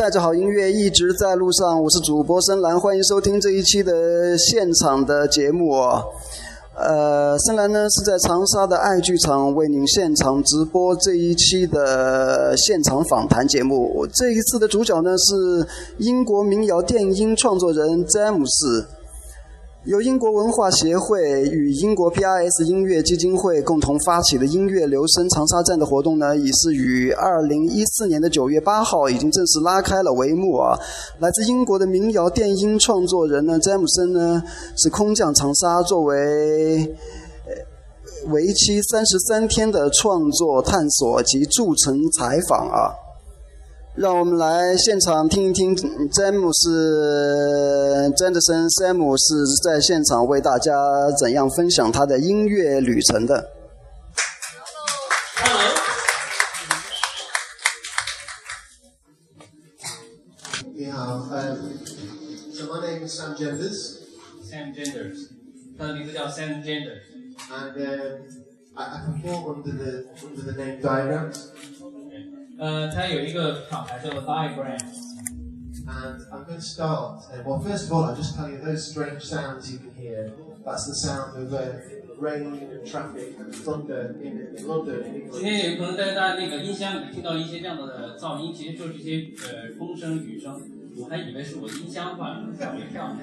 带着好音乐一直在路上，我是主播深蓝，欢迎收听这一期的现场的节目。呃，深蓝呢是在长沙的爱剧场为您现场直播这一期的现场访谈节目。这一次的主角呢是英国民谣电音创作人詹姆斯。由英国文化协会与英国 PRS 音乐基金会共同发起的音乐留声长沙站的活动呢，已是于二零一四年的九月八号已经正式拉开了帷幕啊！来自英国的民谣电音创作人呢，詹姆森呢是空降长沙，作为为期三十三天的创作探索及驻城采访啊！让我们来现场听一听詹姆斯詹德森 Sam 是在现场为大家怎样分享他的音乐旅程的。Hello. Yeah, um, so my name is Sam Genders, Sam Genders，他的名字叫 Sam Genders。and um, I, I perform under the under the name Diagrams. 呃，他有一个厂牌叫做 Diagram。 And I'm going to start. Uh, well, first of all, I'll just tell you those strange sounds you can hear. That's the sound of uh, rain and traffic and thunder in, in London, in 今 England. 天有可能在大家那个音箱里听到一些这样的噪音，其实就是这些呃风声、雨声。我还以为是我的音箱坏了，吓我一跳。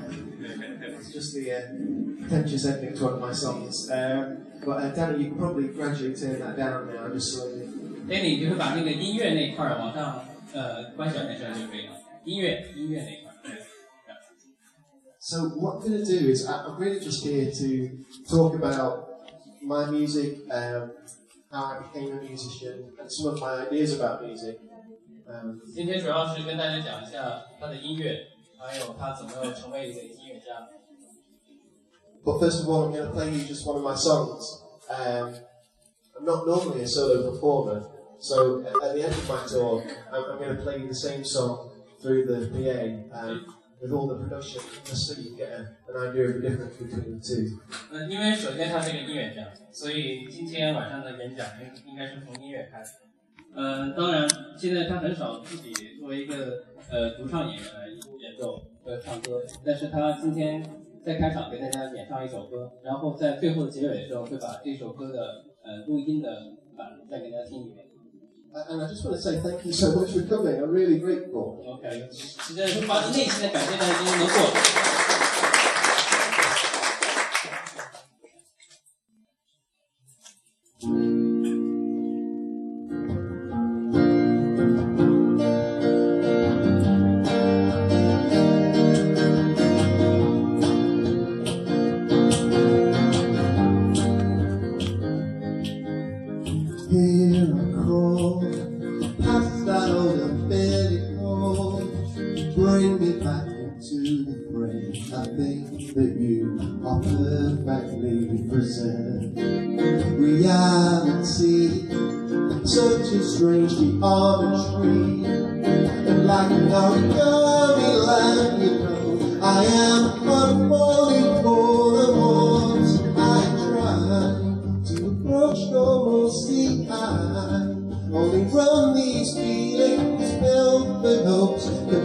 It's just the uh, pretentious ending to one of my songs. Um, but uh, Danny, you can probably gradually turn that down now, just slowly. 哎，你就是把那个音乐那块儿往上呃关小点声就可以了。音乐音乐那块儿。对 So what I'm going to do is I- I'm really just here to talk about my music, um, how I became a musician, and some of my ideas about music. Um, 今天主要是跟大家讲一下他的音乐，还有他怎么成为一个音乐家。 but first of all, I'm going to play you just one of my songs. Um, I'm not normally a solo performer, So at, the end of my talk, I'm, I'm going to play the same song through the PA with all the production, just so you get a, an idea of the difference between the two. 嗯，因为首先他是个音乐家，所以今天晚上的演讲应应该是从音乐开始。嗯，当然，现在他很少自己作为一个呃独唱演员来演奏和唱歌，但是他今天在开场给大家演唱一首歌，然后在最后的结尾的时候会把这首歌的呃录音的版再给大家听一遍。And I just want to say thank you so much for coming. I'm really grateful. OK，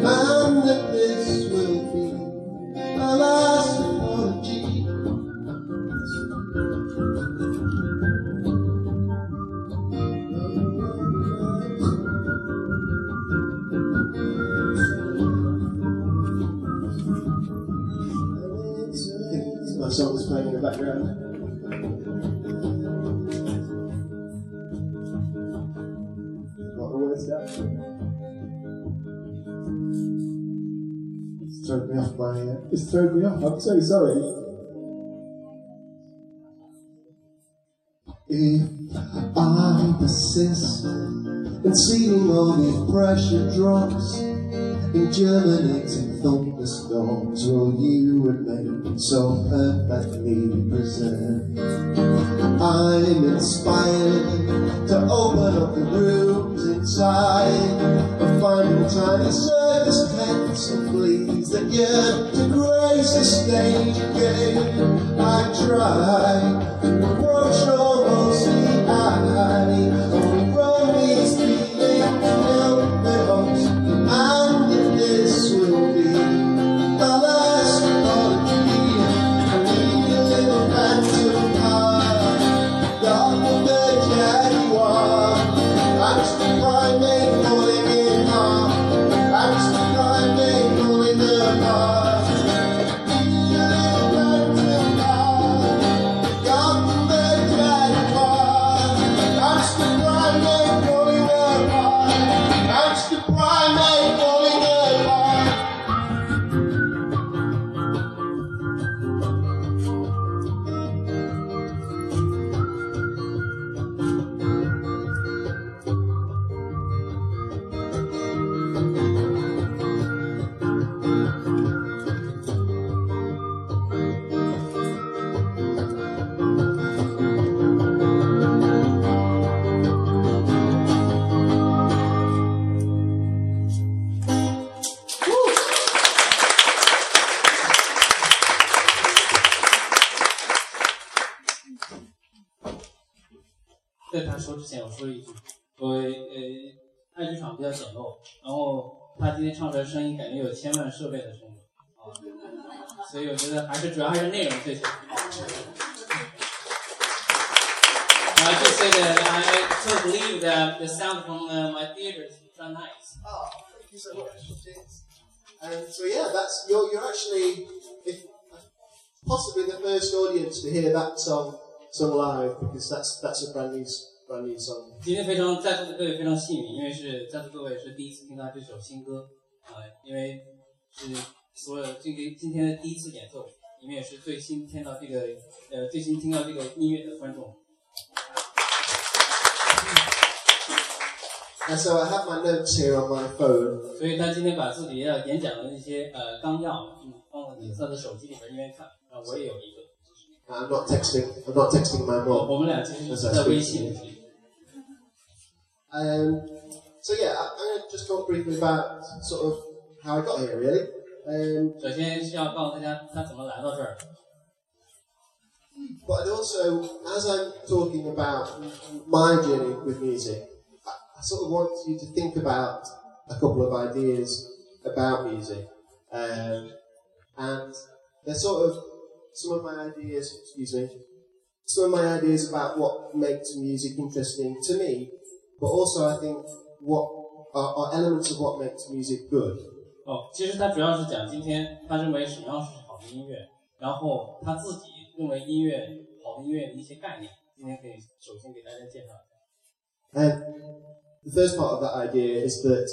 hopes, I'm so sorry. If I persist in seeing all these pressure drops in germinating thunderstorms, will you remain so perfectly preserved? I'm inspired to open up the rooms inside a tiny circus tents and please that yearn to grace the stage again. I try to approach normalcy. 之前，我说一句，我呃，爱剧场比较简陋，然后他今天唱出来声音，感觉有千万设备的声音啊，所以我觉得还是主要还是内容最强。I just say that I, I totally believe that the sound from uh, my theater is so nice. Oh, thank you so much. Cheers. And so yeah, that's you're you're actually if, possibly the first audience to hear that song sung live because that's that's a brand new s- brand new song. 今天非常在座的各位非常幸运，因为是在座各位是第一次听到这首新歌，啊、因为是所有这个今天的第一次演奏，你们也是最新听到这个呃最新听到这个音乐的观众。And so I have my notes here on my phone. 所以他今天把自己要演讲的那些呃纲要，嗯，放到他的手机里边一边看，啊，我也有一个，I'm not texting. I'm not texting my mom. 我们俩其实是在微信。Um, so yeah, I, I'm going to just talk briefly about sort of how I got here, really. Um, 首先是要告诉大家他怎么来到这儿， but I'd also, as I'm talking about my journey with music, I, I sort of want you to think about a couple of ideas about music. Um, and they're sort of some of my ideas, excuse me, some of my ideas about what makes music interesting to me, but also I think what are, are elements of what makes music good. 哦，其实他主要是讲今天他认为什么样是好的音乐，然后他自己认为音乐好的音乐的一些概念，今天可以首先给大家介绍一下。 And the first part of that idea is that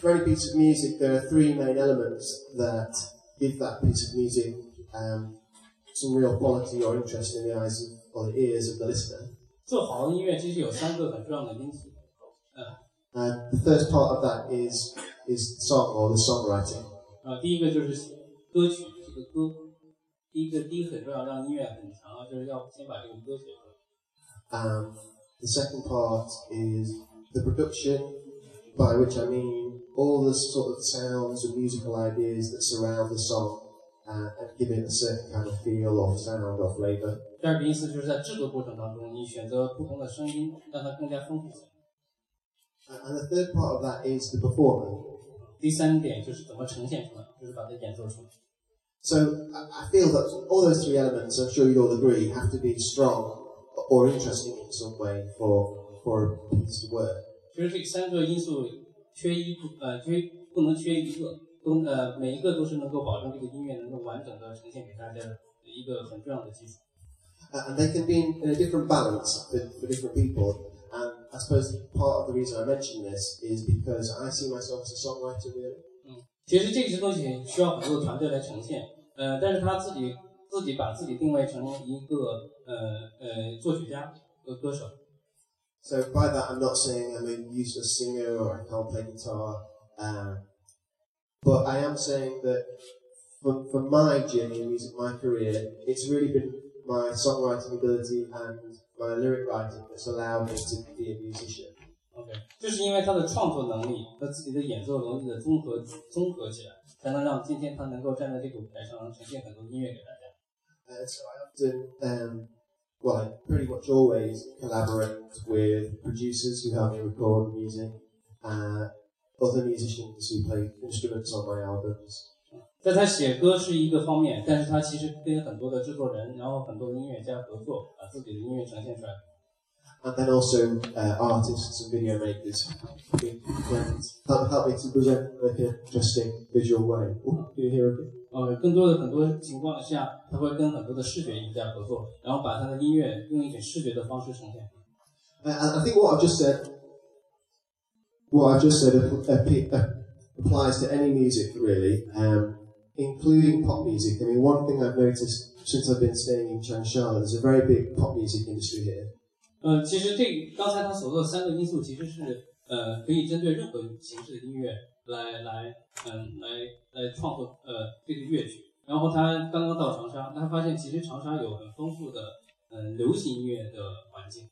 for any piece of music, there are three main elements that give that piece of music um, some real quality or interest in the eyes of, or the ears of the listener. 做好的音乐其实有三个很重要的因素， And the first part of that is is song or the songwriting. 呃，第一个就是歌曲这个歌，第一个第一个很重要，让音乐很强，就是要先把这个歌写出来。 Um, the second part is the production, by which I mean all the sort of sounds and musical ideas that surround the song uh, and give it a certain kind of feel or sound or flavour. 第二个意思就是在制作过程当中，你选择不同的声音，让它更加丰富起来。Uh, And the third part of that is the performer. 第三点就是怎么呈现出来，就是把它演奏出来。So I feel that all those three elements, I'm sure you'd all agree, have to be strong or interesting in some way for for a piece to work. 其实这三个因素缺一不呃缺不能缺一个，都呃每一个都是能够保证这个音乐能够完整的呈现给大家的一个很重要的基础。Uh, and they can be in, in a different balance for, for different people. And I suppose part of the reason I mention this is because I see myself as a songwriter really. 其实这些东西需要很多的团队来呈现，呃，但是他自己自己把自己定位成一个呃呃作曲家和歌手， So by that I'm not saying I'm a useless singer or I can't play guitar. Um, but I am saying that for, for my journey in music, my career, it's really been my songwriting ability and my lyric writing that's allowed me to be a musician. OK，就是因为他的创作能力和自己的演奏能力的综合综合起来，才能让今天他能够站在这个舞台上呈现很多音乐给大家。 Uh, so I often, um, well, I pretty much always collaborate with producers who help me record music, uh, other musicians who play instruments on my albums. 在他写歌是一个方面，但是他其实跟很多的制作人，然后很多的音乐家合作，把自己的音乐呈现出来。 And then also uh, artists and video makers who can help, help me to present like an interesting visual way. Ooh, can you hear it? 呃，更多的很多情况下，他会跟很多的视觉艺术家合作，然后把他的音乐用一种视觉的方式呈现。 Uh, and I think what I've just said, what I've just said app- app- app- applies to any music really, um, including pop music. I mean, one thing I've noticed since I've been staying in Changsha, there's a very big pop music industry here. 呃，其实这刚才他所说的三个因素，其实是呃可以针对任何形式的音乐来来嗯、来来创作呃这个乐曲。然后他刚刚到长沙，他发现其实长沙有很丰富的嗯、呃流行音乐的环境。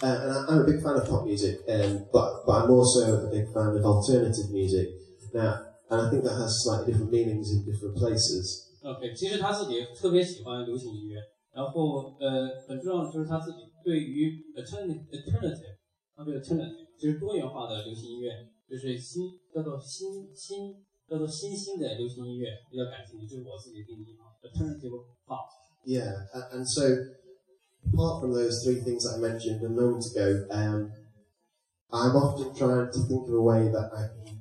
Uh, and I- I'm a big fan of pop music, um, but, but I'm also a big fan of alternative music. Now, and I think that has slightly different meanings in different places. OK，其实他自己特别喜欢流行音乐，然后呃很重要的就是他自己 对于 alternative alternative，它对 alternative 就是多元化的流行音乐，就是新叫做新新叫做新兴的流行音乐比较感兴趣，就是我自己的定义啊，alternative pop。 Yeah, a- and so apart from those three things that I mentioned a moment ago, um, I'm often trying to think of a way that I can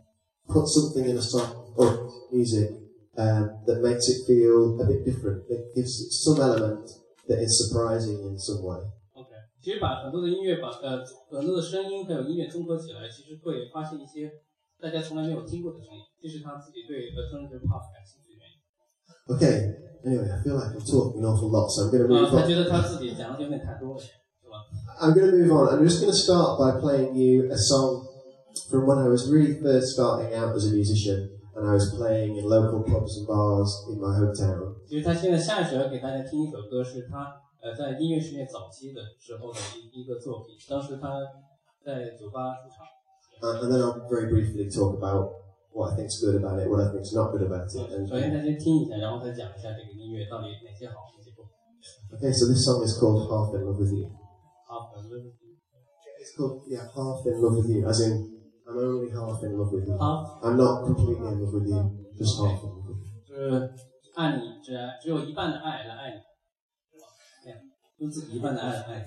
put something in a song or music um, that makes it feel a bit different, that gives it some element that is surprising in some way. OK，其实把很多的音乐把呃很多的声音还有音乐综合起来，其实会发现一些大家从来没有听过的声音，这是他自己对 alternative pop 感兴趣的原因。 Okay, anyway, I feel like I'm talking an awful lot, so I'm going to 啊、 move 他 on. 觉得他自己讲的有点太多了，是吧？ I'm going to move on. I'm just going to start by playing you a song from when I was really first starting out as a musician and I was playing in local pubs and bars in my hometown. 其实他现在下一首要给大家听一首歌，是他呃在音乐事业早期的时候的一一个作品。当时他在酒吧出场， Uh, and then I'll very briefly talk about what I think's good about it, what I think's not good about it. And, 首先大家听一下，然后再讲一下这个音乐到底哪些好，哪些不好。 okay, so this song is called Half in Love with You. 好，我们 It's called, yeah, Half in Love with You, as in, I'm only half in love with you. 好，I'm not completely in love with you, just half in love with you. 就是爱你只只有一半的爱来爱你，用自己一半的爱来爱你。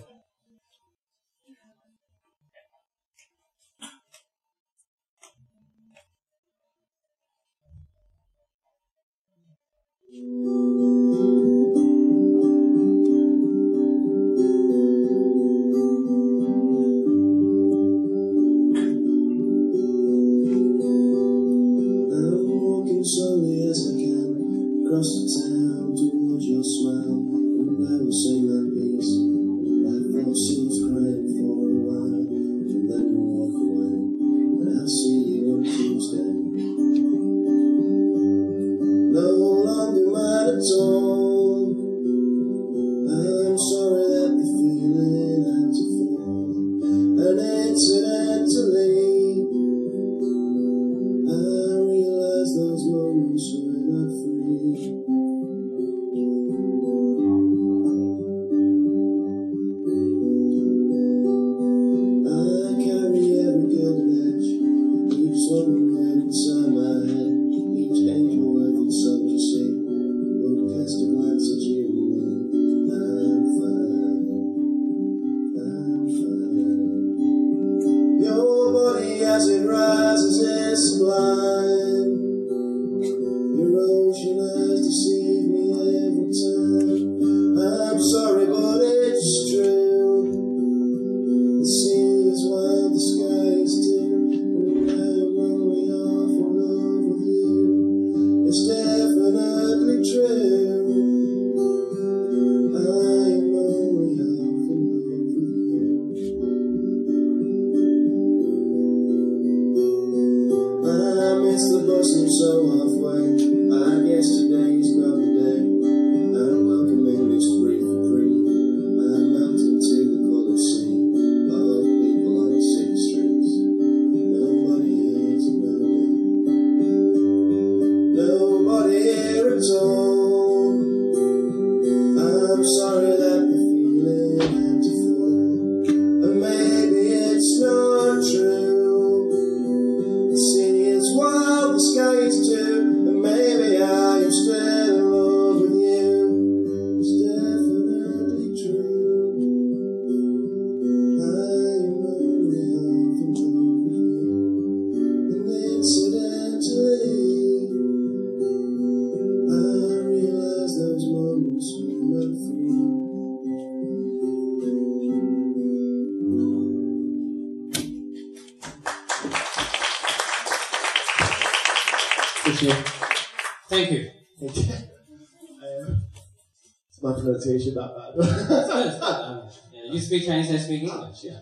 pronunciation that bad? Um, yeah, you speak Chinese, I speak English. Yeah.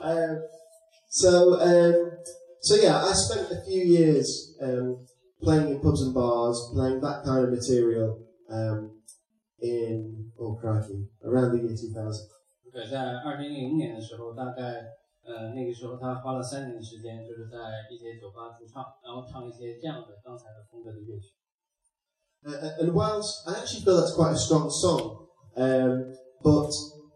Um, so, um, so yeah, I spent a few years um, playing in pubs and bars, playing that kind of material um, in, oh crikey, around the year 2000. 对，在二零零年的时候，大概呃那个时候他花了三年的时间，就是在一些酒吧驻唱，然后唱一些这样的刚才的风格的乐曲。 Uh, and whilst I actually feel that's quite a strong song, um, but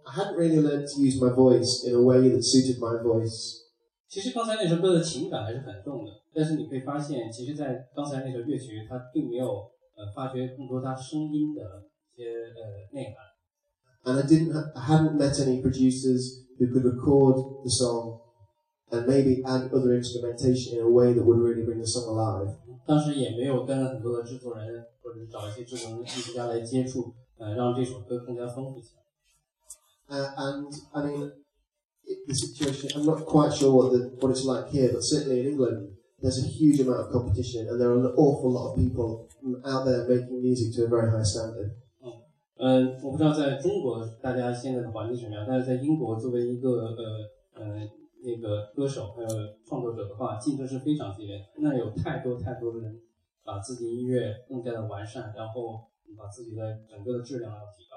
I hadn't really learned to use my voice in a way that suited my voice. 其实刚才那首歌的情感还是很重的，但是你会发现，其实，在刚才那首乐曲，它并没有呃发掘更多它声音的一些呃内涵。 And I didn't, ha- I hadn't met any producers who could record the song and maybe add other instrumentation in a way that would really bring the song alive. 当时也没有跟很多的制作人或者是找一些制作人艺术家来接触， 呃，让这首歌更加丰富起来。 Uh, and I mean, it, the situation, I'm not quite sure what, the, what it's like here, but certainly in England, there's a huge amount of competition and there are an awful lot of people out there making music to a very high standard. 呃，我不知道在中国大家现在的环境什么样，但是在英国作为一个呃呃那个歌手还有创作者的话，竞争是非常激烈的。那有太多太多的人把自己音乐更加的完善，然后 把自己的整个的质量要提高。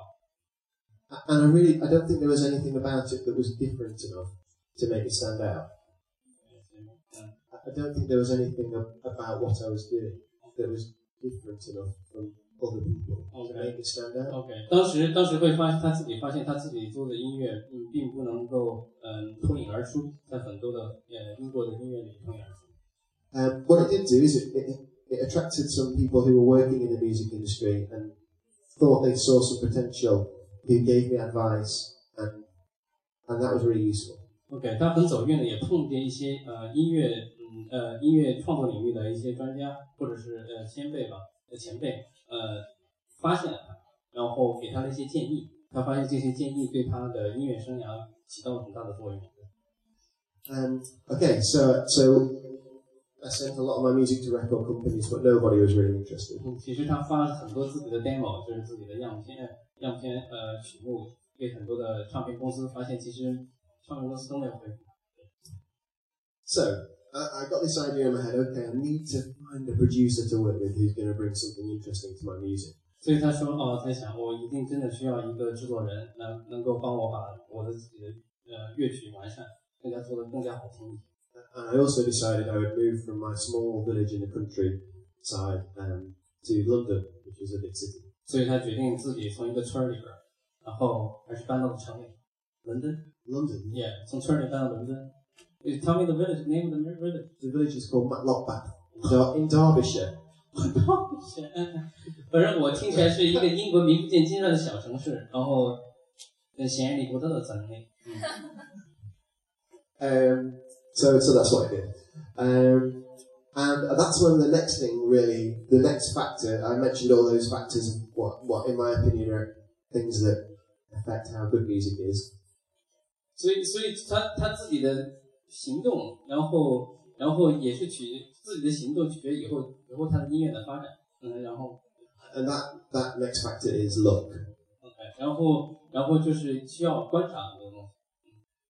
A- And I really, I don't think there was anything about it that was different enough to make it stand out. 嗯， I I don't think there was anything ab- about what I was doing that was different enough from other people to Okay. make it stand out. OK，当时当时会发他自己发现他自己做的音乐，嗯，并不能够嗯脱颖而出，在很多的呃英国的音乐里脱颖而出。 Um, what it did do is it, it, it attracted some people who were working in the music industry and thought they saw some potential, who gave me advice, and and that was really useful. OK，他很走运的也碰见一些呃音乐嗯呃音乐创作领域的一些专家或者是呃先辈吧呃前辈呃发现了他，然后给他了一些建议，他发现这些建议对他的音乐生涯起到了很大的作用。 Um, okay, so so I sent a lot of my music to record companies, but nobody was really interested. 嗯，其实他发了很多自己的 demo，就是自己的样片样片呃曲目给很多的唱片公司，发现其实唱片公司都没有回复。 So I, I got this idea in my head. Okay, I need to find a producer to work with who's going to bring something interesting to my music. 所以他说哦，在想我一定真的需要一个制作人，能能够帮我把我的自己的呃乐曲完善，更加做得更加好听一些。 and I also decided I would move from my small village in the countryside um, to London, which is a big city. 所以他决定自己从一个村儿里边儿，然后还是搬到了城里，London。London. Yeah, 从村儿里搬到伦敦。You tell me the village name of the village. The village is called Matlock Bath in Derbyshire. 我到底是，反正我听起来是一个英国名不见经传的小城市，然后呃，显然理不特的在那里。Um, so, so that's what I did. Um, and that's when the next thing really, the next factor, I mentioned all those factors of what, what in my opinion are things that affect how good music is. 所以，所以他他自己的行动，然后，然后也是取自己的行动取决以后以后他的音乐的发展，嗯，然后 And that, that next factor is luck. OK，然后，然后就是需要观察很多东西。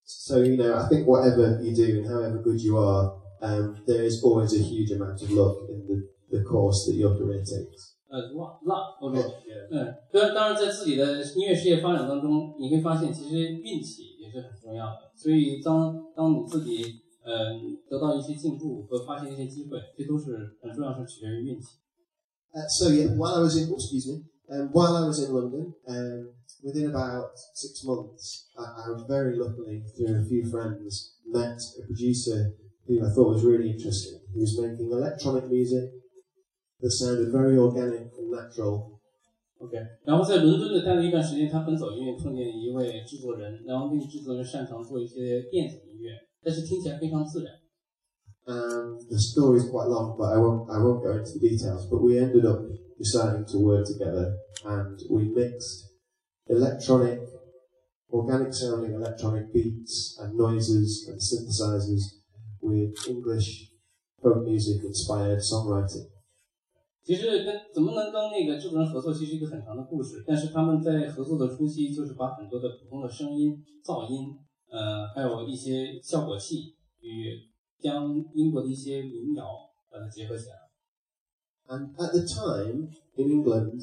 So, you know, I think whatever you do and however good you are, um, there is always a huge amount of luck in the, the course that your career takes. 呃，luck luck OK， Yeah. 嗯，当然，当然，在自己的音乐事业发展当中，你会发现其实运气也是很重要的。所以当当你自己嗯、得到一些进步和发现一些机会，这都是很重要，是取决于运气。 Uh, so yeah, while I was in, oh, excuse me, um, while I was in London, um, within about six months, I, I was very luckily through a few friends met a producer who I thought was really interesting. He was making electronic music that sounded very organic and natural. OK，然后在伦敦的待了一段时间，他奔走音乐碰见一位制作人，然后那个制作人擅长做一些电子音乐，但是听起来非常自然。 And the story is quite long, but I won't, I won't go into the details. But we ended up deciding to work together and we mixed electronic, organic sounding electronic beats and noises and synthesizers with English folk music inspired songwriting. 其实跟怎么能跟那个制作人合作，其实一个很长的故事。但是他们在合作的初期，就是把很多的普通的声音、噪音，呃，还有一些效果器，与将英国的一些民谣把它结合起来。 And at the time, in England,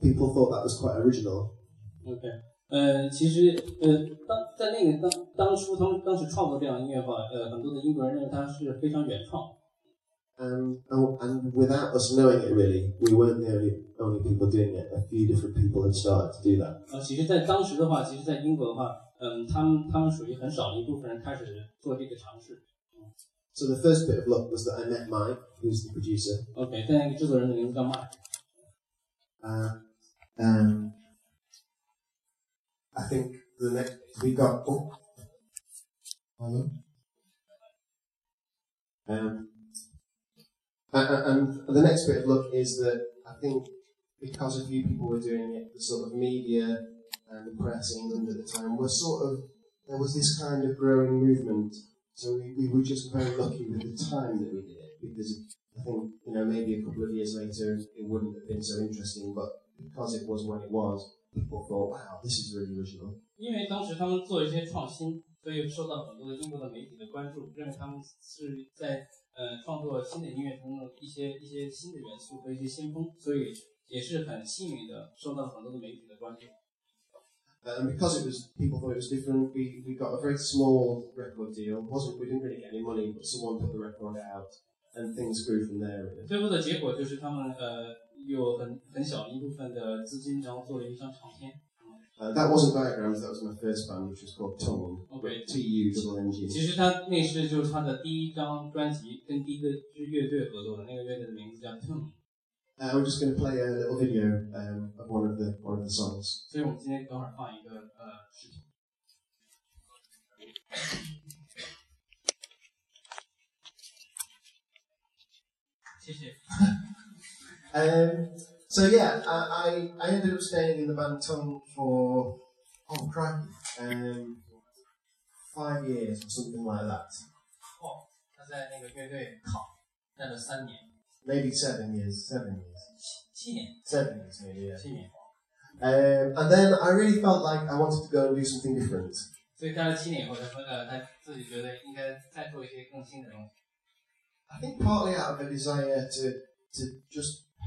people thought that was quite original. OK，呃，其实呃，当在那个当当初他们当时创作这样音乐的话，呃，很多的英国人认为它是非常原创。Um, and, and without us knowing it really, we weren't the only, only people doing it. A few different people had started to do that. 呃，其实，在当时的话，其实，在英国的话，嗯，他们他们属于很少的一部分人开始做这个尝试。So the first bit of luck was that I met Mike, who's the producer. OK，在那个制作人的名字叫 Mike。Uh, um, I think the next we got. Oh, hello. Um, and the next bit of luck is that I think because a few people were doing it, the sort of media and the press in England at the time were sort of there was this kind of growing movement. So we, we were just very lucky with the time that we did it because I think you know maybe a couple of years later it wouldn't have been so interesting, but because it was when it was, people thought, wow, this is really original. 因为当时他们做一些创新，所以受到很多的英国的媒体的关注，认为他们是在呃创作新的音乐中的一些一些新的元素和一些先锋，所以也是很幸运的受到很多的媒体的关注。Uh, and because it was people thought it was different, we, we got a very small record deal. Wasn't we didn't really get any money, but someone put the record out, and things grew from there. Really. 最后的结果就是他们呃有很很小的一部分的资金，然后做了一张唱片。Uh, that wasn't diagrams. That was my first band, which was called Tongue. OK，T U double N G. 其实他那是就是他的第一张专辑，跟第一个支乐队合作的，那个乐队的名字叫。Uh, we're just going to play a little video um, of one of the one of the songs. 所以我们今天等会儿放一个呃视频。Um, so yeah, I, I, I ended up staying in the band Tunng for oh crap, um, five years or something like that. Oh, seven years, seven years. Seven years, maybe yeah. Um, and then I really felt like I wanted to go and do something different. I think partly out of a desire to to just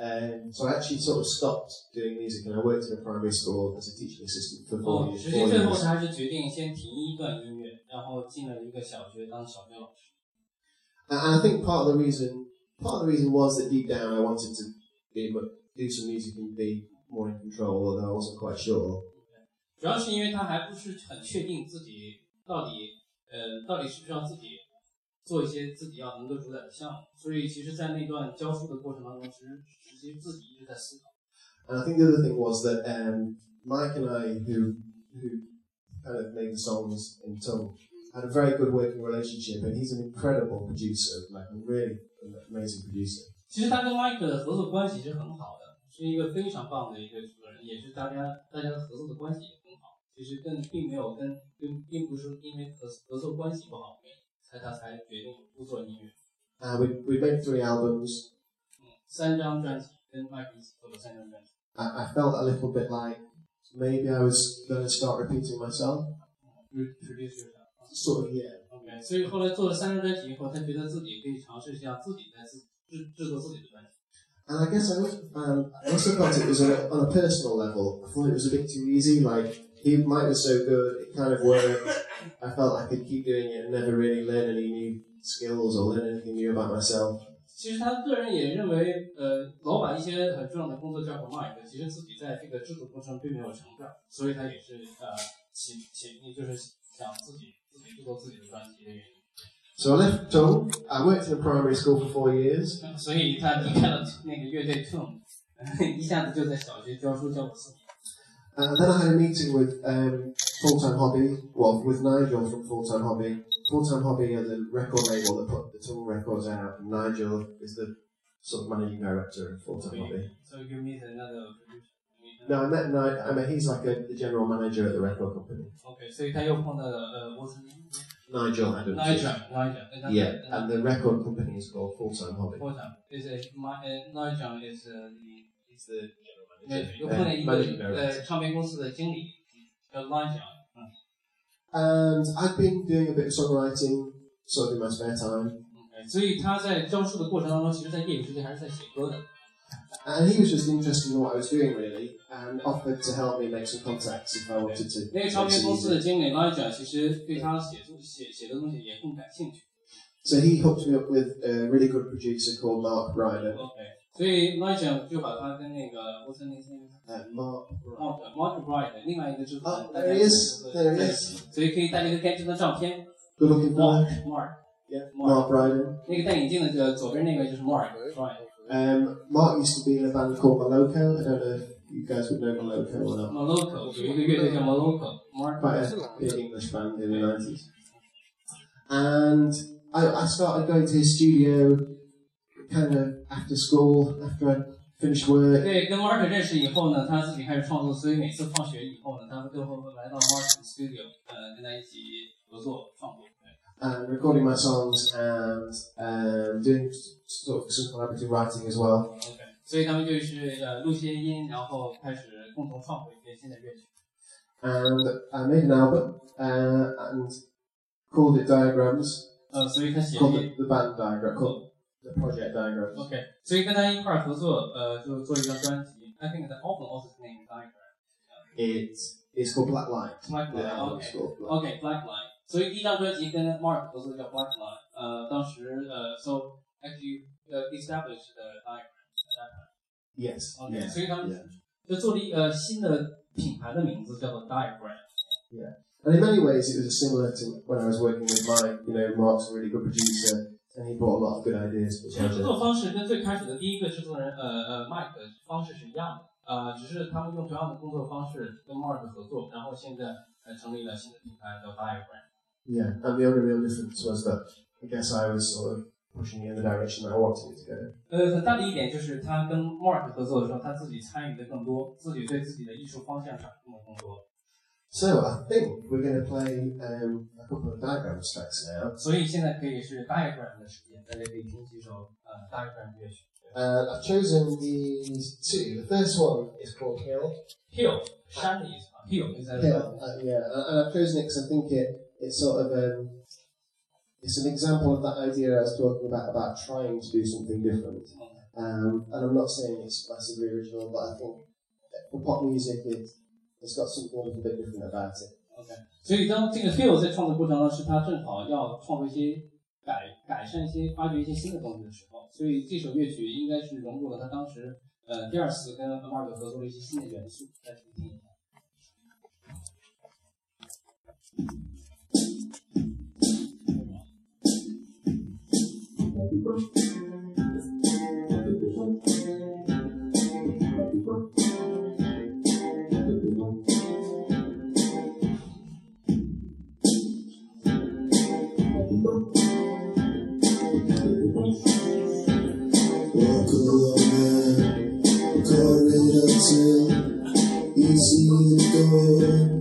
Um, so I actually sort of stopped doing music, and I worked in a primary school as a teaching assistant for four 哦， years. 实 Four 际最后 years. 他还是决定先停一段音乐，然后进了一个小学当小学老师。 And and I think part of the reason, part of the reason was that deep down I wanted to be able to do some music and be more in control, although I wasn't quite sure. 主要是因为他还不是很确定自己到底呃到底是不是要自己 做一些自己要能够主宰的项目，所以其实，在那段教书的过程当中，其实实际自己一直在思考。And I think the other thing was that um, Mike and I, who who kind of made the songs in Tongue, had a very good working relationship, and he's an incredible producer, like a really amazing producer. 其实他跟 Mike 的合作关系是很好的，是一个非常棒的一个制作人，也是大家大家的合作的关系也很好。其实跟并没有跟跟并不是因为合合作关系不好，才他才决定不做音乐。 Uh, we we made three albums. 嗯，三张专辑跟 Mike 一起做了三张专辑。 I, I felt a little bit like maybe I was going to start repeating myself. Produce yourself。 Sort of, yeah. OK，所以后来做了三张专辑以后，他觉得自己可以尝试一下自己在自制制作自己的专辑。 And I guess I also, um, I also felt it was on a, on a personal level. I thought it was a bit too easy. Like he Mike was so good, it kind of worked. I felt I could keep doing it and never really learn any new skills or learn anything new about myself. 其实他个人也认为，呃，老板一些很重要的工作交给 Mike，其实自己在这个制度过程并没有成长，所以他也是呃，起起就是想自己自己制作自己的专辑的原因。So I left Tunng. I worked in a primary school for four years. 所以他离开了那个乐队 Tunng，一下子就在小学教书教了四年。Uh, and then I had a meeting with um, Full Time Hobby, well, with Nigel from Full Time Hobby. Full Time Hobby are the record label that put the Tunng records out, and Nigel is the sort of managing director of Full Time Hobby. So you meet another producer? No, I met Nigel, I mean, he's like a, the general manager at the record company. Okay, so you can you the, uh, what's the name? Nigel Adams. Nigel, Nigel. Nigel. Yeah, and the record company is called Full Time Hobby. Full Time. Is it, my, uh, Nigel is uh, the... The 呃，有碰见一个呃唱片公司的经理叫汪翔，嗯。And I've been doing a bit of songwriting, sort of in my spare time. 所以他在教书的过程当中，其实，在业余时间还是在写歌的。And he was just interested in what I was doing, really, and offered to help me make some contacts if I wanted to. 那个唱片公司的经理 Roger 其实对他写写写的东西也更感兴趣。So he hooked me up with a really good producer called Mark Brydon. Okay. 所以 Legend 就把它跟那个 What's the name？哎，Mont Mark Bride 另外一个制作人在一起，在一起，所以可以带那个盖章的照片。Good looking Mont Mont，Mont Bride。那个戴眼镜的，就左边那个就是 Mont Bride。Um, Mark used to be in a band called Moloko. I don't know if you guys would know Moloko or not. Moloko, you could get Moloko. Mark Quite a big English band in the 90s. And I, I started going to his studio kind of after school, after I finished work. 对，跟 Mark 认识以后呢，他自己开始创作，所以每次放学以后呢，他们都会来到 Mark 的 studio，呃，跟他一起合作创作。对 and recording my songs and um, doing sort of some collaborative writing as well. OK，所以他们就是呃录些音，然后开始共同创作一些新的乐曲。 And I made an album uh, and called it Diagrams. 呃，所以他写 Called 了 it the band diagram. Called the project diagrams. Okay, so you 跟他一块儿合作，呃，就做一张专辑。I uh, think the album also named diagram. It's it's called Black Light. Black Line. Yeah, okay. Black Line. Black. Okay, Black Line. 所以第一张专辑跟 Mark 合作叫 Black Line. Uh, Line。呃，当时呃，so actually 呃 uh, established the diagram at that time. Yes. Okay. So 所以他们就做了一呃新的品牌的名字叫做 Diagram。Yeah. And in many ways, it was similar to when I was working with my, You know, Mark's really good producer. 其实制作方式跟最开始的第一个制作人呃呃 Mike 的方式是一样的，呃，只是他们用同样的工作方式跟 Mark 合作，然后现在呃成立了新的品牌叫 Diagram。Yeah, and the only real difference was that I guess I was sort of pushing in the direction I wanted to go. 呃，很大的一点就是他跟 Mark 合作的时候，他自己参与的更多，自己对自己的艺术方向掌控的更多。So I think we're going to play um, a couple of diagram tracks now. 所以现在可以是 Diagram 的时间，大家可以听几首呃 Diagram 乐曲。 Uh, I've chosen these two. The first one is called Hill. Hill 山的意思啊，Hill is a Hill, uh, yeah, and and I've chosen it because I think it it's sort of um, it's an example of that idea I was talking about about trying to do something different. Um, and I'm not saying it's massively original, but I think for pop music, it it's got something a little bit different about it. OK，所以当这个 Hill 在创作过程当中，是他正好要创作一些改改善一些、发掘一些新的东西的时候，所以这首乐曲应该是融入了他当时呃第二次跟 Mark 合作的一些新的元素，大家听一下。Till you see the door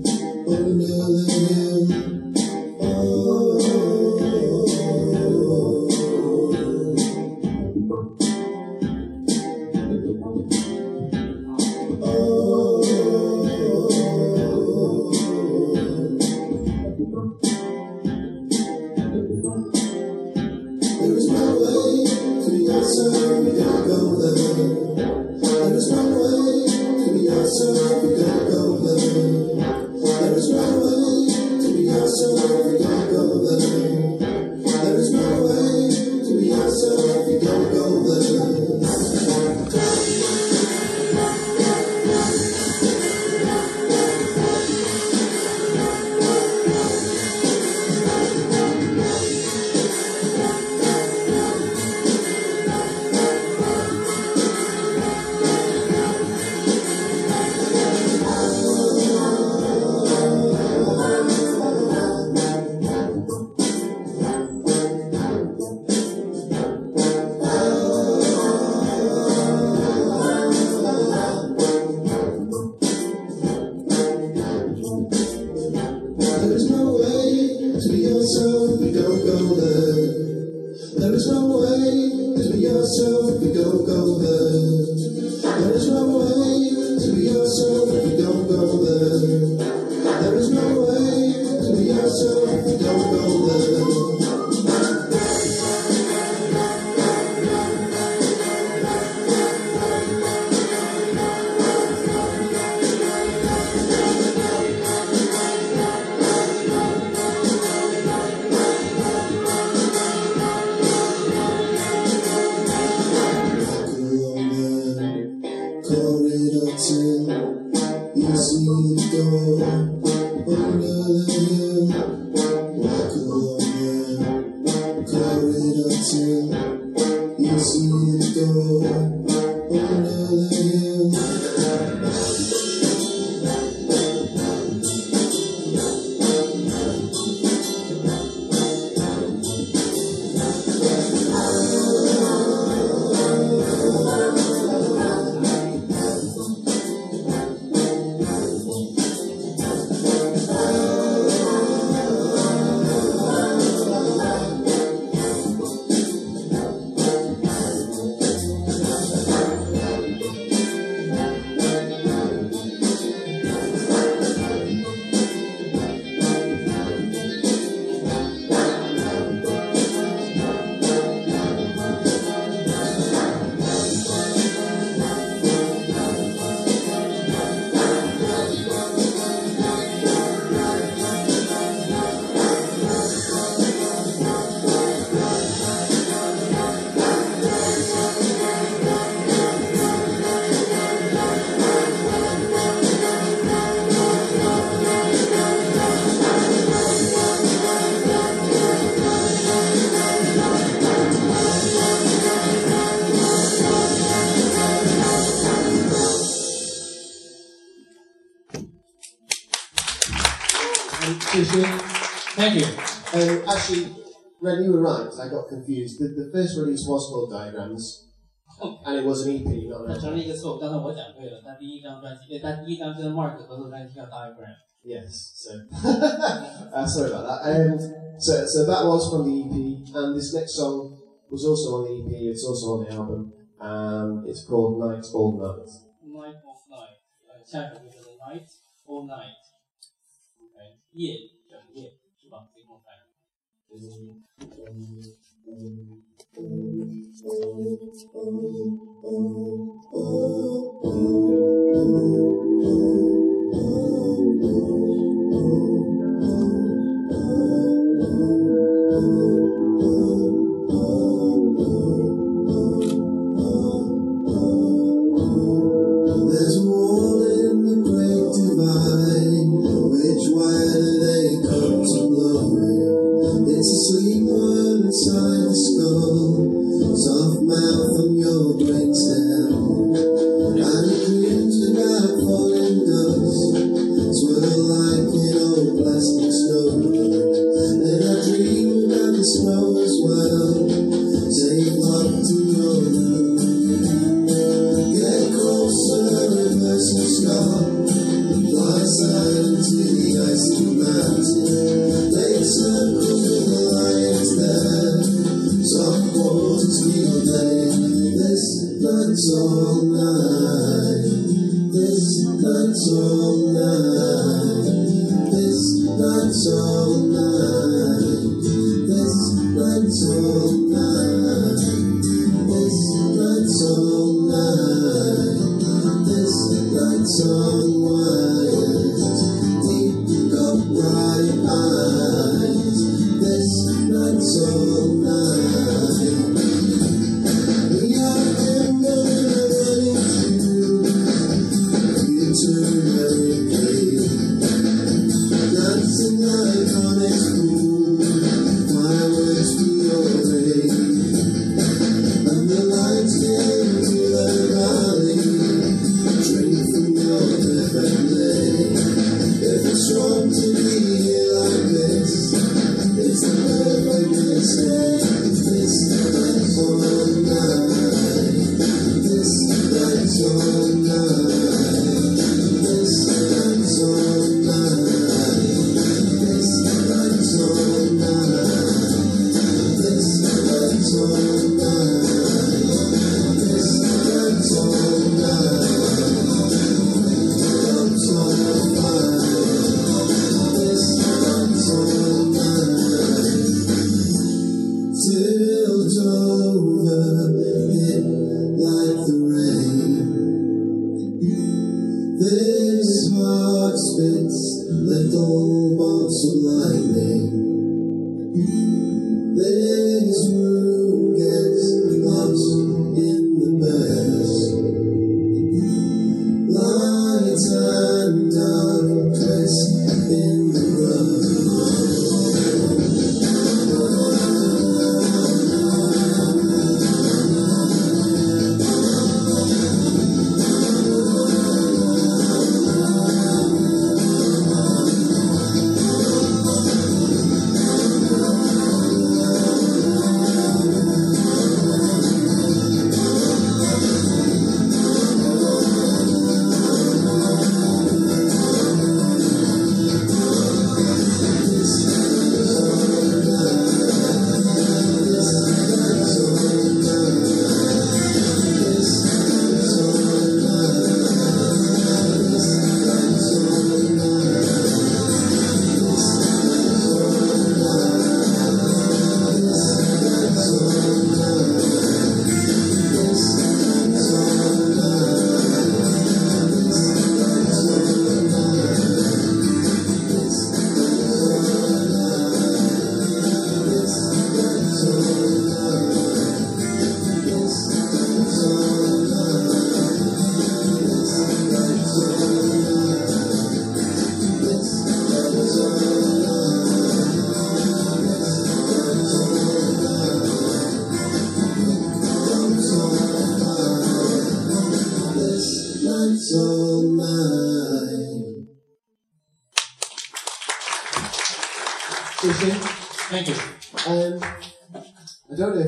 I got confused. The, the first release was called Diagrams, and it was an EP, not 它 an 成 album. 了一个错误，刚才我讲对了，他第一张专辑，呃，他第一张跟 Mark 合作专辑叫 Diagram。Yes, so uh, sorry about that. Um, so, so that was from the EP, and this next song was also on the EP. It's also on the album, and it's called Night All Night. Night of Night，呃，下一首就是 Night or Night，OK，夜。there's war.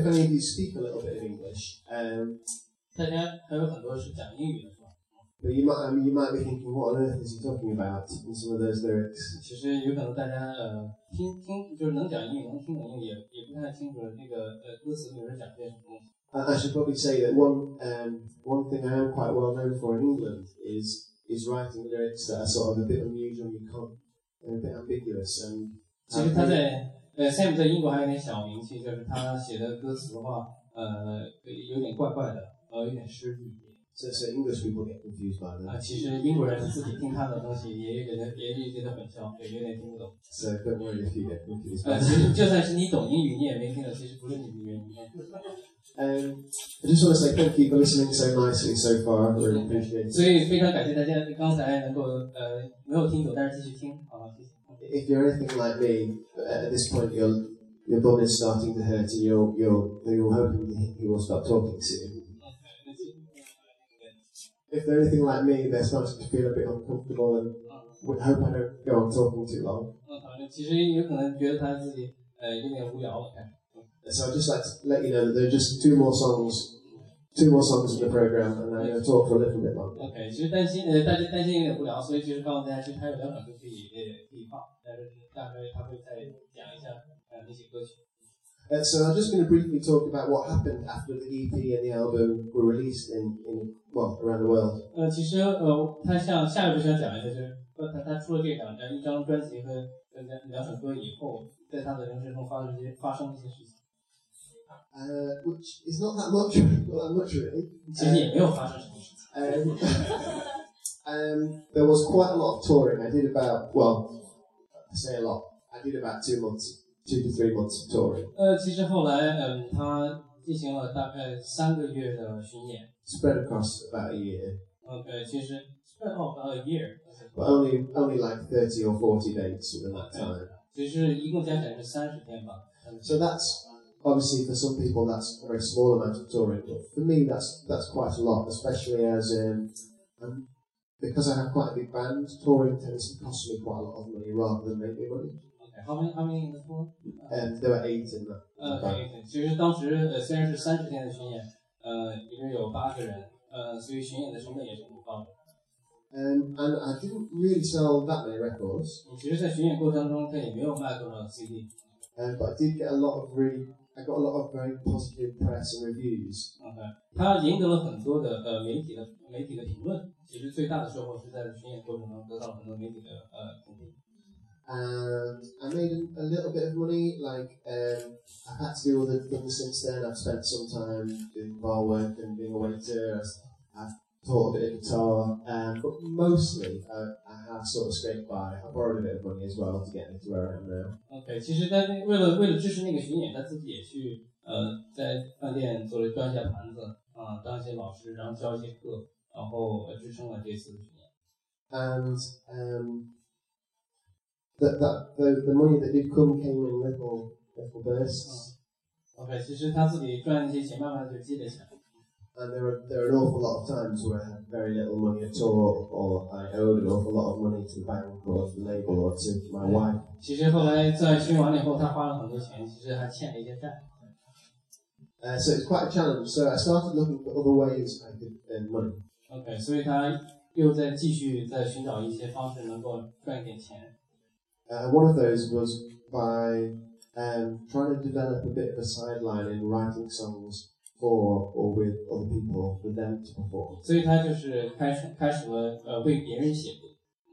if any of you speak a little bit of English, um, 大家还有很多是讲英语的，是吧？ but you might um, you might be thinking, what on earth is he talking about in some of those lyrics? 其实有可能大家呃听听就是能讲英语能听懂英语也也不太清楚那个呃歌词里面讲些什么东西。 I, I should probably say that one um, one thing I am quite well known for in England is is writing lyrics that are sort of a bit unusual, you can't, they're a bit ambiguous, and 其实他在 呃，Sam 在英国还有点小名气，就是他写的歌词的话，呃，有点怪怪的，呃，有点失礼。这是 English 是吧？啊，其实英国人自己听他的东西也觉得也觉得很像，也有点听不懂。是更没有一点不拘是吧？其实就算是你懂英语，你也没听懂。其实不论你的原因。嗯 I just want to say thank you for listening so nicely so far. Really appreciate 所以非常感谢大家刚才能够呃没有听懂，但是继续听，好，谢谢。if you're anything like me, uh, at this point your your is starting to hurt, and you're you're you're hoping he will stop talking soon. If they're anything like me, they're starting to feel a bit uncomfortable and would hope I don't go on talking too long. So I'd just like to let you know that there are just two more songs two more songs in the program, and I'm going to talk for a little bit longer. OK，其实担心呃大家担心有点无聊，所以其实告诉大家，其实还有两首歌可以呃可以放，但是大概他会再讲一下呃那些歌曲。 Uh, so I'm just going to briefly talk about what happened after the EP and the album were released in, in well around the world. 呃，其实呃，他像下一步想讲一下，就是呃，他他出了这两张一张专辑和呃两两首歌以后，在他的人生中发生一些发生一些事情， Uh, which is not that much, not that much really. 其实也没有发生什么事情。 Um, um, there was quite a lot of touring. I did about, well, I say a lot. I did about two months, two to three months of touring, 呃，其实后来嗯，他进行了大概三个月的巡演。 spread across about a year, OK，其实 spread off a year， but only only like 30 or 40 dates within that time. 其实一共加起来是三十天吧。嗯 So that's obviously for some people that's a very small amount of touring, but for me that's that's quite a lot, especially as um, um, because I have quite a big band. Touring tends to cost me quite a lot of money rather than make me money. OK，how many how many in the tour？ And there were eight in that. 呃 band. ，OK，其实当时呃虽然是三十天的巡演，呃，里面有八个人，呃，所以巡演的成本也是很高的。 Um, and I didn't really sell that many records, 其实，在巡演过程中，他也没有卖多少 CD。 um, but I did get a lot of really, I got a lot of very positive press and reviews. OK，他赢得了很多的呃媒体的媒体的评论。其实最大的收获是在巡演过程中得到了很多媒体的呃肯定。 And I made a, a little bit of money. Like um, I've had to do other things since then. I've spent some time doing bar work and being a waiter. I've taught a bit of guitar, um, but mostly uh, I have sort of scraped by. I borrowed a bit of money as well to get me to where I am now. OK，其实他那为了为了支持那个巡演，他自己也去呃在饭店做了端一下盘子啊、当一些老师，然后教一些课，然后呃支撑了这次的巡演。 And um, that, that the, the money that did come came in little little bursts. OK，其实他自己赚一些钱，慢慢地就积累起来。 And there are there are an awful lot of times where I had very little money at all, or I owed an awful lot of money to the bank or to the label or to my wife. 其实后来在巡完了以后，他花了很多钱，其实还欠了一些债。 Uh, so it's quite a challenge. So I started looking for other ways I could earn money. OK，所以他又在继续在寻找一些方式能够赚一点钱。 Uh, one of those was by um, trying to develop a bit of a sideline in writing songs for or with other people for them to perform. 所以他就是开始开始了呃为别人写歌，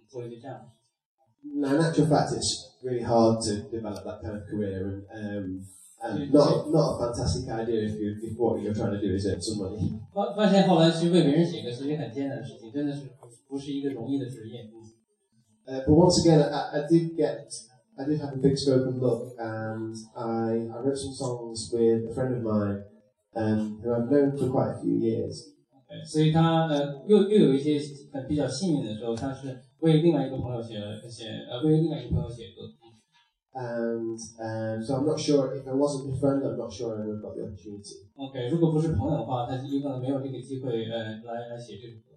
做了一些这样的事情。 Now, in actual fact, it's really hard to develop that kind of career, and um, and not not a fantastic idea if you if what you're trying to do is earn some money. 发发现后来去为别人写歌是一个很艰难的事情，真的是不是一个容易的职业。 Uh, but once again, I, I did get, I did have a big scope of luck, and I, I wrote some songs with a friend of mine, um, who I've known for quite a few years. 对，所以他呃又又有一些呃比较幸运的时候，他是为另外一个朋友写了写呃为另外一个朋友写歌。 And um, so I'm not sure if I wasn't a friend, I'm not sure I would have got the opportunity. OK，如果不是朋友的话，他有可能没有这个机会呃来来写这首歌。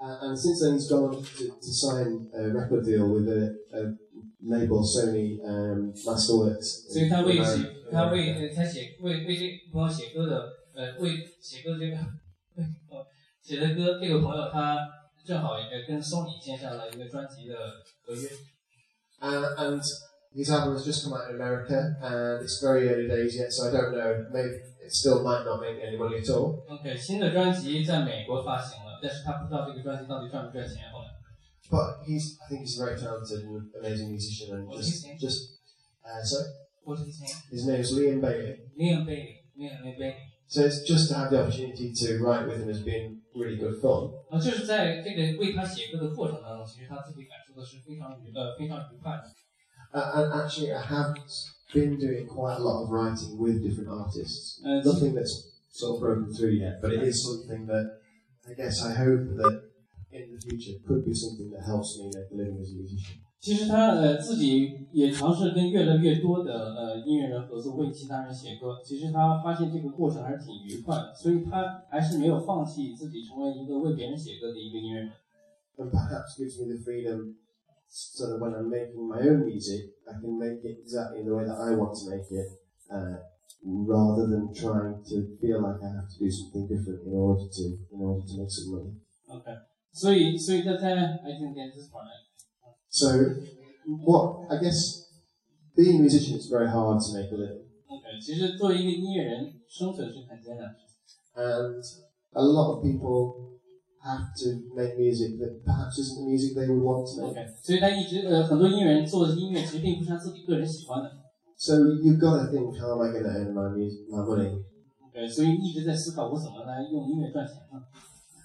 Uh, and since then, he's gone on to, to sign a record deal with a, a label, Sony um, Masterworks. 所以他为.写他为呃他写为为这个朋友写歌的呃为写歌这个呃写的歌这个朋友他正好也跟 Sony 签下了一个专辑的合约。Uh, and his album has just come out in America, and it's very early days yet, so I don't know. Maybe it still might not make any money at all. OK，新的专辑在美国发行了，但是他不知道这个专辑到底赚不赚钱。后来 But he's, I think he's a very talented and amazing musician, and What's his just, name? just, uh, so What's his name? his name's Liam Bailey. Liam Bailey. Liam Bailey。 So it's just to have the opportunity to write with him has been really good fun. 啊，就是在这个为他写歌的过程当中，其实他自己感受的是非常愉呃非常愉快的。 Uh, and actually, I have been doing quite a lot of writing with different artists. Uh, Nothing that's sort of broken through yet, but it is something that I guess I hope that in the future could be something that helps me make a living as a musician. 其实他呃自己也尝试跟越来越多的呃音乐人合作，为其他人写歌。其实他发现这个过程还是挺愉快的，所以他还是没有放弃自己成为一个为别人写歌的一个音乐人。 and perhaps gives me the freedom so that when I'm making my own music, I can make it exactly in the way that I want to make it, uh, rather than trying to feel like I have to do something different in order to in order to make some money. OK， 所以所以他在 I didn't get this part。 So, what I guess being a musician is very hard to make a living, OK，其实作为一个音乐人，生存是很艰难的。 and a lot of people have to make music that perhaps isn't the music they would want to make. OK，所以他一直呃很多音乐人做的音乐其实并不是他自己个人喜欢的。 So you've got to think, how am I going to earn my music, my money? OK，所以一直在思考我怎么来用音乐赚钱呢？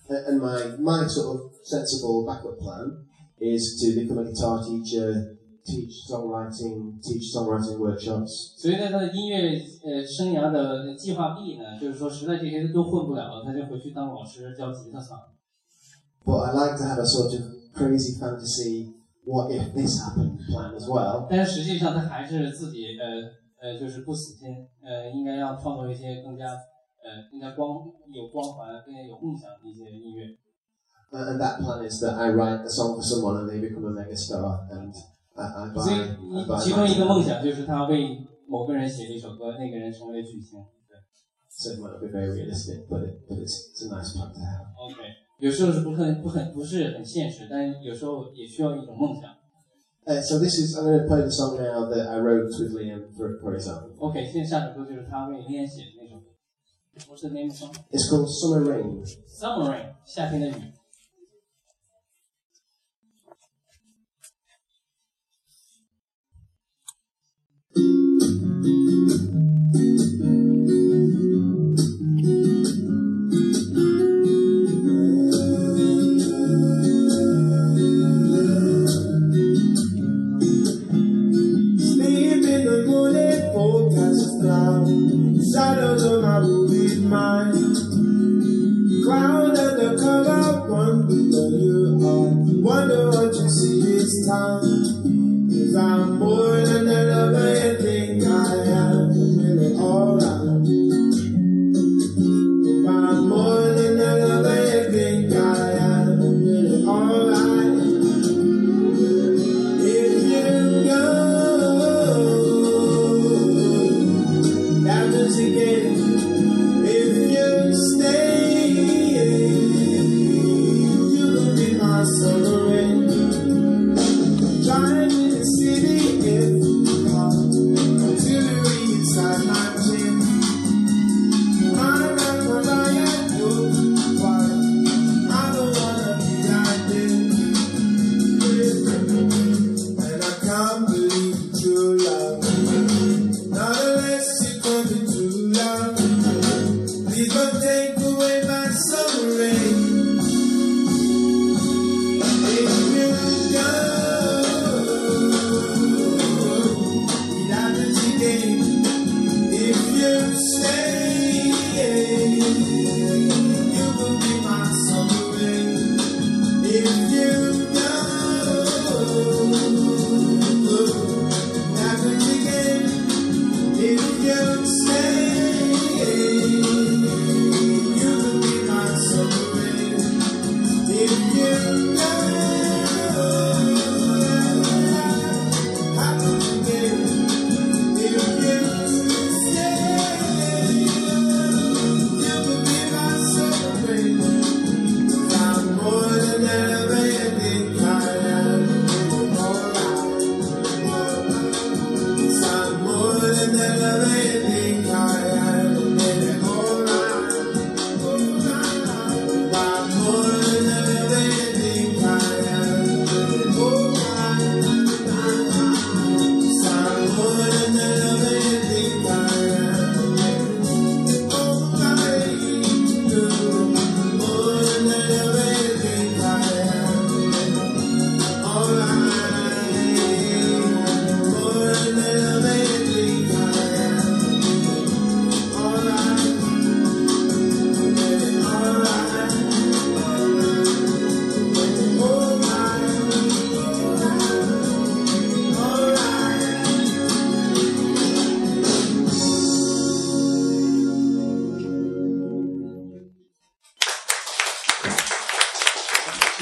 And my, my sort of sensible backup plan is to become a guitar teacher, teach songwriting, teach songwriting workshops. 所以在他的音乐呃生涯的计划 B 呢，就是说实在这些都混不了了，他就回去当老师教吉他算了。 But I like to have a sort of crazy fantasy, what if this happened plan as well. 但是实际上他还是自己呃呃就是不死心，呃应该要创作一些更加 呃更加光有光环、更加有梦想的一些音乐。 Uh, and that plan is that I write a song for someone and they become a megastar and I, I 所以 buy, I 一 buy 其中一个 my 梦想就是他为某个人写了一首歌，那个人成为了巨星。对 So it might not be very realistic, but, it, but it's, it's a nice plan to have. ，OK，有时候是不很不很不是很现实，但有时候也需要一种梦想。 Uh, so this is, I'm going to play the song now that I wrote with Liam for, for his album. OK，现在下首歌就是他为恋写的那首歌。 What's the name of the song? It's called Summer Rain. Summer Rain，夏天的雨。 Thank time, cause I'm bored.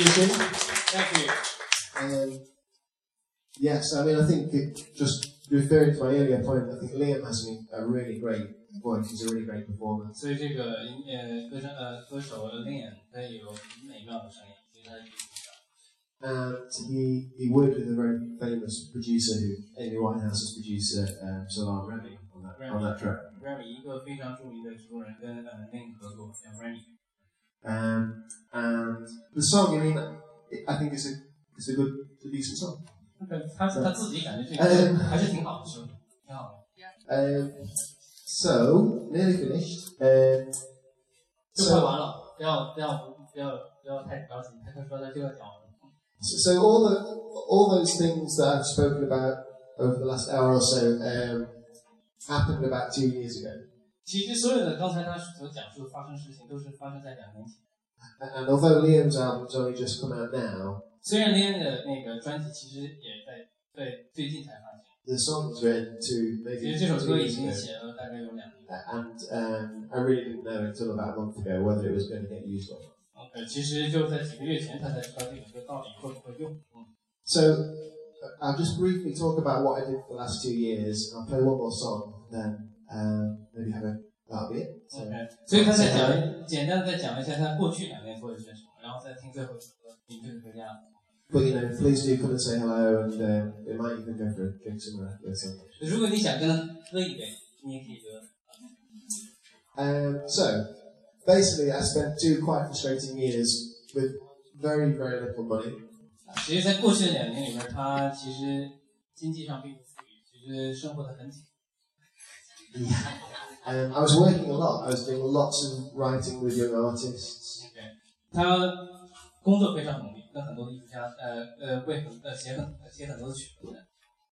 Ethan, thank you. Um, yes, I mean, I think it, just referring to my earlier point, I think Liam has a really great voice. He's a really great performer. 所以这个呃歌唱呃歌手 Liam 他有美妙的声音，所以他。and he, he worked with a very famous producer who Amy Winehouse's producer um, Salaam Remi on that Remi, on that track. Remi Um, and the song, I mean, I think it's a, it's a good, it's a decent song. 他他自己感觉这个嗯还是挺好的，是挺好的。 Um, so, nearly finished. Um, 就快 so, 完了，不要不要不要不要太着急，他说他就要讲完了。 so all the all those things that I've spoken about over the last hour or so um, happened about two years ago. 其实所有的刚才他所讲述的发生事情，都是发生在两年前。 And although Liam's album's only just come out now, 虽然 Lin 的那个专辑其实也在在最近才发行， the song's written to 其 maybe 实这首 two 歌已 years 经 ago. 写了大概有两年。 And um, I really didn't know until about a month ago whether it was going to get used or not. OK，其实就在几个月前，他才知道这首歌到底会不会用。嗯， So uh, I'll just briefly talk about what I did for the last two years. I'll play one more song, then um, maybe have a that'll be it. So, OK，所以他再讲简单的再讲一下他过去两年做了些什么，然后再听最后一首歌，你这个回家。 but you know, please do come and say hello, and um, we might even go for a drink somewhere or something. 如果你想跟他喝一杯，你也可以喝。 Um, so basically, I spent two quite frustrating years with very very little money. 其实，在过去的两年里面，他其实经济上并不富裕，其实生活的很紧。 Um, I was working a lot. I was doing lots of writing with young artists. 他工作非常努力，跟很多的艺术家，呃呃，为很呃写很写很多的曲子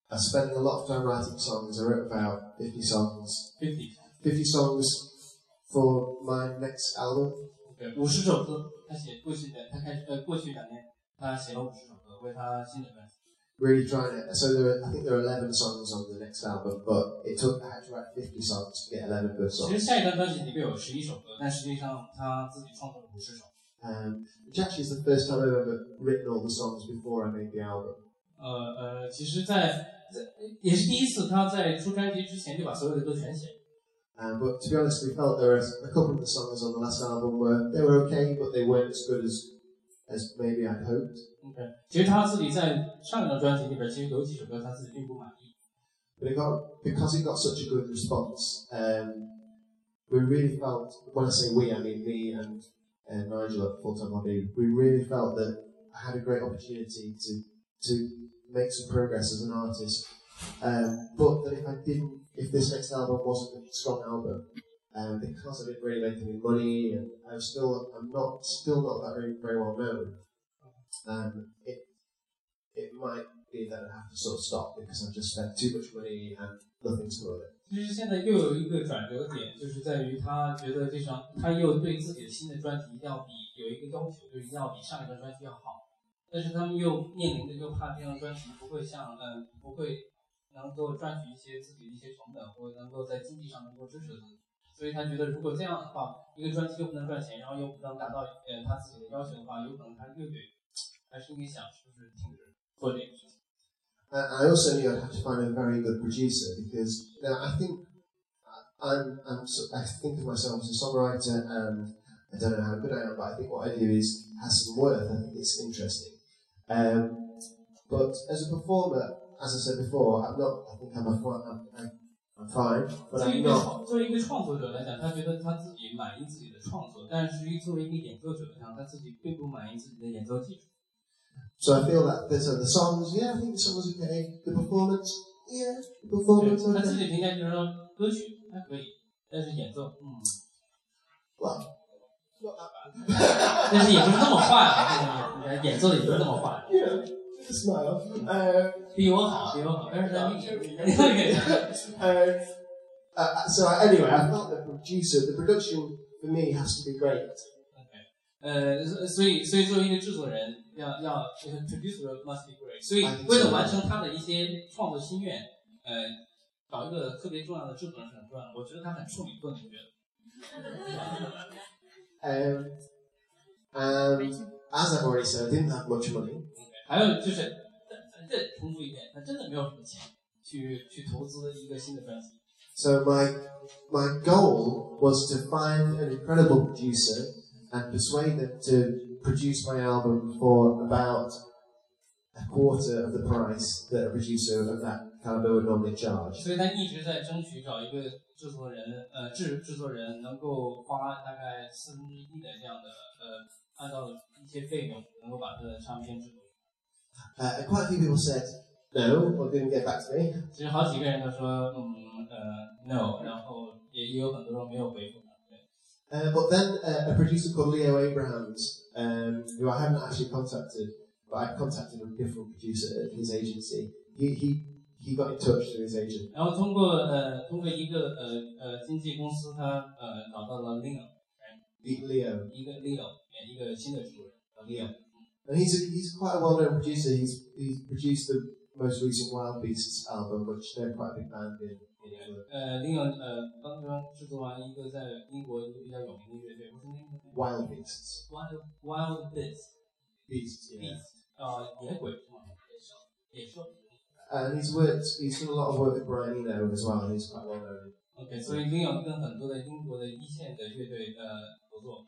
I was spending a lot of time writing songs. I wrote about 50 songs. ，fifty， 50 songs for my next album. 对，五十首歌，他写过去的，他开始呃过去两年，他写了五十首歌，为他新的专辑。 Really trying to. So there, are, I think there are 11 songs on the next album, but it took. I had to write 50 songs to get 11 good 其 songs. 实下一张专辑里面有十一首歌，但实际上他自己创作了五十首。 Um, which actually is the first time I've ever written all the songs before I made the album. 呃呃，其实在，在也是第一次他在出专辑之前就把所有的歌全写了。 Um, but to be honest, we felt there were a couple of the songs on the last album were they were okay, but they weren't as good as as maybe I'd hoped. OK，其实他自己在上一张专辑里边，其实有几首歌他自己并不满意。 But it got because it got such a good response. Um, we really felt when I say we, I mean me and, and Nigel at Full Time Hobby. We really felt that I had a great opportunity to to make some progress as an artist. Um, but that if I didn't, if this next album wasn't a strong album, um, because I didn't really make any money, and I'm still I'm not still not that very very well known. Um, it it might be that I have to sort of stop because I've just spent too much money and nothing's come of it. 其实现在又有一个转折点，就是在于他觉得这张，他又对自己的新的专辑要比有一个要求，就是要比上一张专辑要好。但是他们又面临着就怕这张专辑不会像嗯、不会能够赚取一些自己的一些成本，或者能够在经济上能够支持自己。所以他觉得如果这样的话，一个专辑又不能赚钱，然后又不能达到呃他自己的要求的话，有可能他又得还是应该想是不是停止做这个事情。 And I also knew I'd have to find a very good producer because now I think I'm, I'm so- I think of myself as a songwriter and I don't know how good I am, but I think what I do is has some worth. I think it's interesting. Um, but as a performer, as I said before, I'm not. I think I'm a fine. I'm, I'm, I'm 作为一个作为一个创作者来讲，他觉得他自己满意自己的创作，但是作为一个演奏者来讲，他自己并不满意自己的演奏技术。So I feel that this the songs, yeah, I think the songs are good. The performance, yeah, the performance, 他自己评价就是说歌曲还可以，但是演奏，嗯，哇，但是也不是那么坏啊，演奏的也不是那么坏。you know, just a smile. Uh, 比我好，比我好，但是在另一个 uh, uh, so I, anyway, I thought the producer, the production for me has to be great. 呃，所所以所以作为一个制作人，要要这个 producer must be great。所以为了完成他的一些创作心愿，呃，找一个特别重要的制作人是很重要的。我觉得他很处女座，你觉得？ Um, and as I've already said, I didn't have much money. 还有就是，再再再重复一遍，他真的没有什么钱去去投资一个新的专辑。 So my my goal was to find an incredible producer and persuade them to produce my album for about a quarter of the price that a producer of that caliber would normally charge. 所以他一直在争取找一个制作人，呃，制制作人能够花大概四分之一的这样的呃，按照一些费用，能够把他的唱片制作。 Uh, and quite a few people said no or didn't get back to me. 其实好几个人都说，嗯，呃，no，然后也也有很多人没有回复他。对， Uh, but then uh, a producer called Leo Abrahams, um, who I hadn't actually contacted, but I contacted a different producer at his agency. He, he, he got in touch through his agent. 然后通过呃通过一个呃呃经纪公司，他呃找到了 Leo， Leo. 一个 Leo，一个新的制作人叫 Leo。 And he's, a, he's quite a well-known producer. He's, he's produced the most recent Wild Beasts album, which they're quite a big band in. in England. 呃，Leo 呃刚刚制作完一个在英国一个比较有名的乐队，不是那个 Wild Beasts. Wild Wild Beasts Beasts, yeah. Beasts 啊野鬼是吗？野兽。 And he's worked, he's done a lot of work with Brian Eno as well. He's quite well-known. OK，所以 Leo 跟很多的英国的一线的乐队呃合作。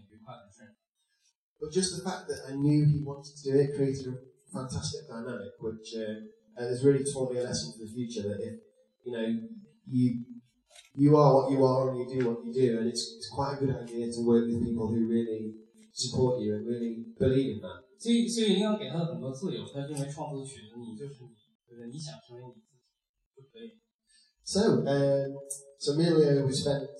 But just the fact that I knew he wanted to do it created a fantastic dynamic, which uh, has really taught me a lesson for the future. That if you know you you are what you are and you do what you do, and it's, it's quite a good idea to work with people who really support you and really believe in that. 所以，所以林阳给他很多自由，他认为创作曲子你就是你，对不对？你想成为你自己就可以。 So, um, so me and Leo, we spent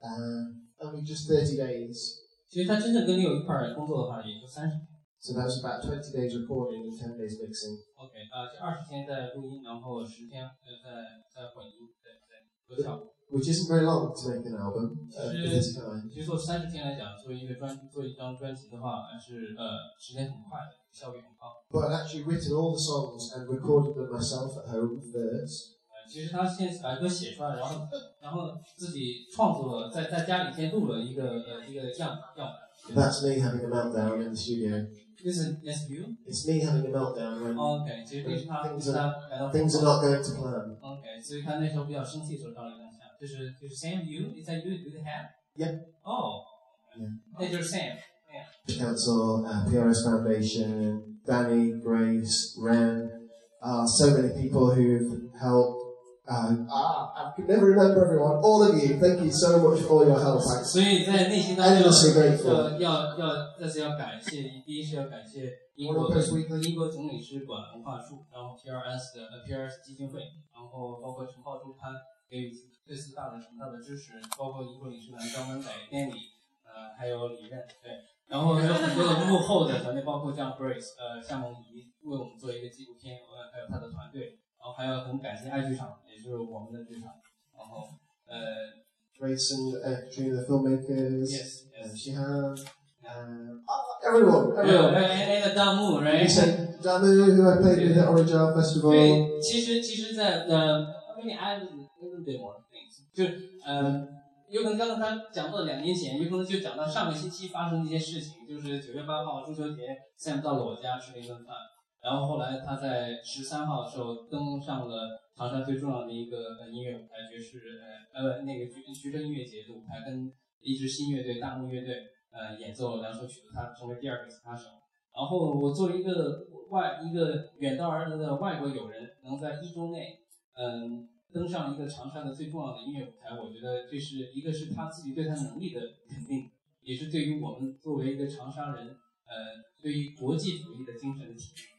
um, only just 30 days. 其实他真正跟你有一块儿工作的话，也就三十天。 So that was about 20 days recording and 10 days mixing. OK，啊、这二十天在录音，然后十天呃在在混音，对对，做效果。 Which isn't very long to make an album uh, of this kind. 其实做三十天来讲，做一个专做一张专辑的话，还是呃时间很快的，效率很高。 But I'd actually written all the songs and recorded them myself at home first. 呃，其实他先把歌写出来，然后然后自己创作了，在在家里先录了一个呃一个样样板。 That's me having a meltdown in the studio. This is yes you。 It's me having a meltdown when OK，其实这是他这是他感到 things are not going to plan. OK，所以他那时候比较生气的时候照了一张相，就是就是 Sam you，is that you do the hat？ Yeah. 哦， Yeah. 那就是 Sam。 Council, uh, PRS Foundation, Danny, Grace, Ren, uh, so many people who've helped. Uh, ah, I could never remember everyone. All of you, thank you so much for all your help. 所以在内心当中 Endlessly grateful. 要要要再次要感谢，第一是要感谢英国 Bros. Weekly 英国总领事馆文化处，然后 PRS 的呃 PRS 基金会，然后包括晨报周刊给予这次大的很大的支持，包括英国领事馆张文伟、Danny，呃还有李任，对，然后还有很多的幕后的团队，包括像 Grace，呃夏梦怡为我们做一个纪录片，呃还有他的团队，然后还要很感谢爱剧场，也是我们的剧场，然后呃 Grace and uh, Katrina, the filmmakers, yes uh, yes。Shihan, um, ah, everyone, everyone. 还有 N A 的弹幕 Damu, who I played with at Orange Isle Festival.，其实其实在，呃，maybe I have a little bit more things，就是呃，有可能刚刚他讲到两年前，有可能就讲到上个星期发生的一些事情，就是九月八号中秋节，Sam 到了我家吃了一顿饭，然后后来他在十三号的时候登上了长沙最重要的一个呃音乐舞台，爵士呃呃那个徐徐峥音乐节的舞台，跟一支新乐队大木乐队呃演奏了两首曲子，他成为第二个吉他手。然后我作为一个外一个远道而来的外国友人，能在一周内，嗯，登上一个长沙的最重要的音乐舞台，我觉得这是一个是他自己对他能力的肯定，也是对于我们作为一个长沙人，呃，对于国际主义的精神的体现。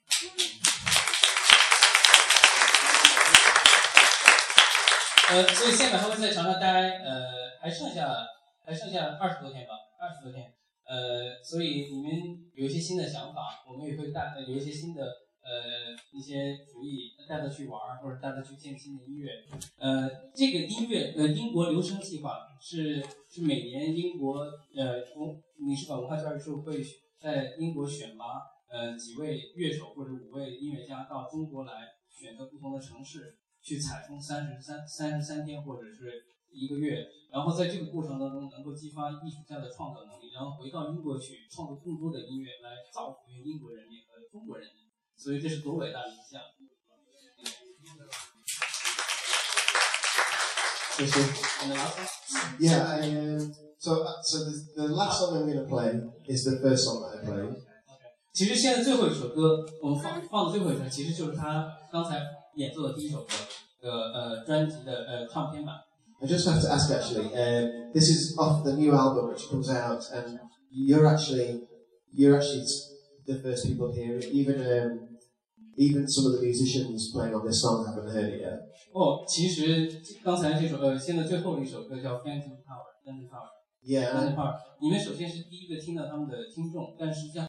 呃，所以现在还会在长沙待，呃，还剩下还剩下二十多天吧，二十多天。呃，所以你们有一些新的想法，我们也会带有一些新的呃一些主意带他去玩儿，或者带他去见新的音乐。呃，这个音乐呃英国留声计划是是每年英国呃文领事馆文化教育处会在英国选拔呃几位乐手或者五位音乐家到中国来，选择不同的城市去采风三十三三十三天或者是一个月，然后在这个过程当中能够激发艺术家的创造能力，然后回到英国去创作更多的音乐来造福于英国人民和中国人民，所以这是多伟大的一项。谢谢。Yeah, I, um, so so the, the last song I'm going to play is the first song that I played. 其实现在最后一首歌，我们放放的最后一首，其实就是他刚才演奏的第一首歌，呃呃专辑的呃唱片版。I just have to ask actually, um, this is off the new album which comes out, and you're actually you're actually the first people hear it. Even um, even some of the musicians playing on this song haven't heard it yet. 哦，其实刚才这首呃现在最后一首歌叫《Phantom Power》，Phantom Power。Yeah, and I, Phantom Power，你们首先是第一个听到他们的听众，但实际上